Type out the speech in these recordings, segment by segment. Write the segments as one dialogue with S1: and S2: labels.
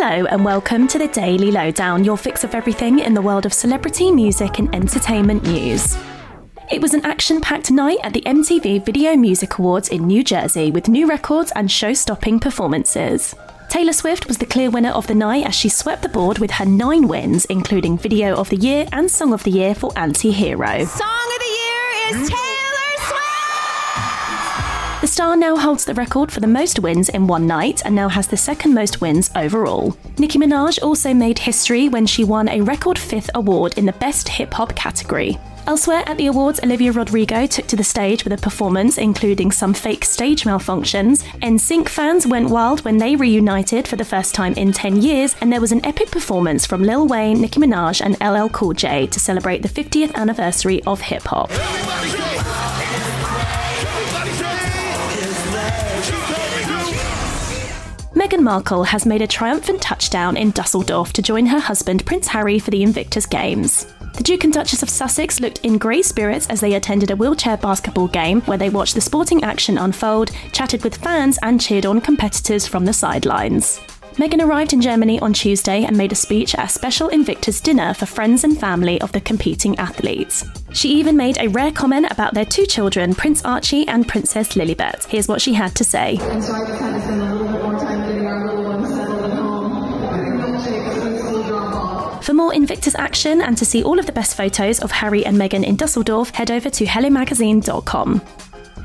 S1: Hello, and welcome to the Daily Lowdown, your fix of everything in the world of celebrity music and entertainment news. It was an action packed night at the MTV Video Music Awards in New Jersey with new records and show stopping performances. Taylor Swift was the clear winner of the night as she swept the board with her nine wins, including Video of the Year and Song of the Year for Anti Hero.
S2: Song of the Year is Taylor
S1: the star now holds the record for the most wins in one night and now has the second most wins overall. Nicki Minaj also made history when she won a record fifth award in the Best Hip Hop category. Elsewhere at the awards, Olivia Rodrigo took to the stage with a performance including some fake stage malfunctions. NSYNC fans went wild when they reunited for the first time in 10 years, and there was an epic performance from Lil Wayne, Nicki Minaj, and LL Cool J to celebrate the 50th anniversary of hip hop. Meghan Markle has made a triumphant touchdown in Dusseldorf to join her husband Prince Harry for the Invictus Games. The Duke and Duchess of Sussex looked in great spirits as they attended a wheelchair basketball game where they watched the sporting action unfold, chatted with fans, and cheered on competitors from the sidelines. Meghan arrived in Germany on Tuesday and made a speech at a special Invictus dinner for friends and family of the competing athletes. She even made a rare comment about their two children, Prince Archie and Princess Lilibet. Here's what she had to say. For more Invictus action and to see all of the best photos of Harry and Meghan in Dusseldorf, head over to hellomagazine.com.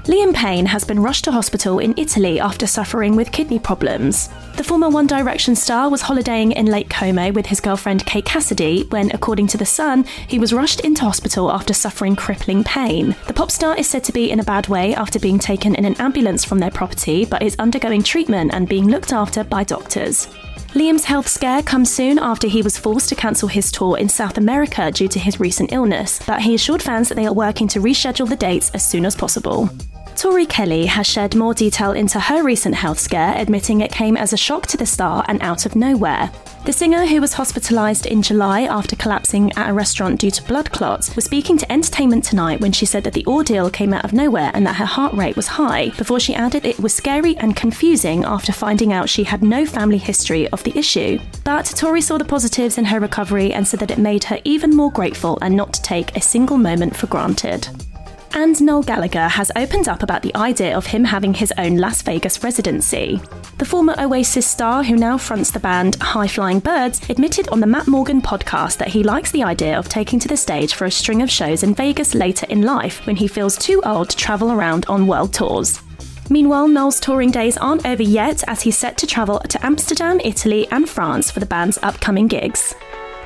S1: Liam Payne has been rushed to hospital in Italy after suffering with kidney problems. The former One Direction star was holidaying in Lake Como with his girlfriend Kate Cassidy when, according to The Sun, he was rushed into hospital after suffering crippling pain. The pop star is said to be in a bad way after being taken in an ambulance from their property, but is undergoing treatment and being looked after by doctors. Liam's health scare comes soon after he was forced to cancel his tour in South America due to his recent illness, but he assured fans that they are working to reschedule the dates as soon as possible. Tori Kelly has shared more detail into her recent health scare, admitting it came as a shock to the star and out of nowhere. The singer, who was hospitalised in July after collapsing at a restaurant due to blood clots, was speaking to Entertainment Tonight when she said that the ordeal came out of nowhere and that her heart rate was high, before she added it was scary and confusing after finding out she had no family history of the issue. But Tori saw the positives in her recovery and said that it made her even more grateful and not to take a single moment for granted. And Noel Gallagher has opened up about the idea of him having his own Las Vegas residency. The former Oasis star, who now fronts the band High Flying Birds, admitted on the Matt Morgan podcast that he likes the idea of taking to the stage for a string of shows in Vegas later in life when he feels too old to travel around on world tours. Meanwhile, Noel's touring days aren't over yet as he's set to travel to Amsterdam, Italy, and France for the band's upcoming gigs.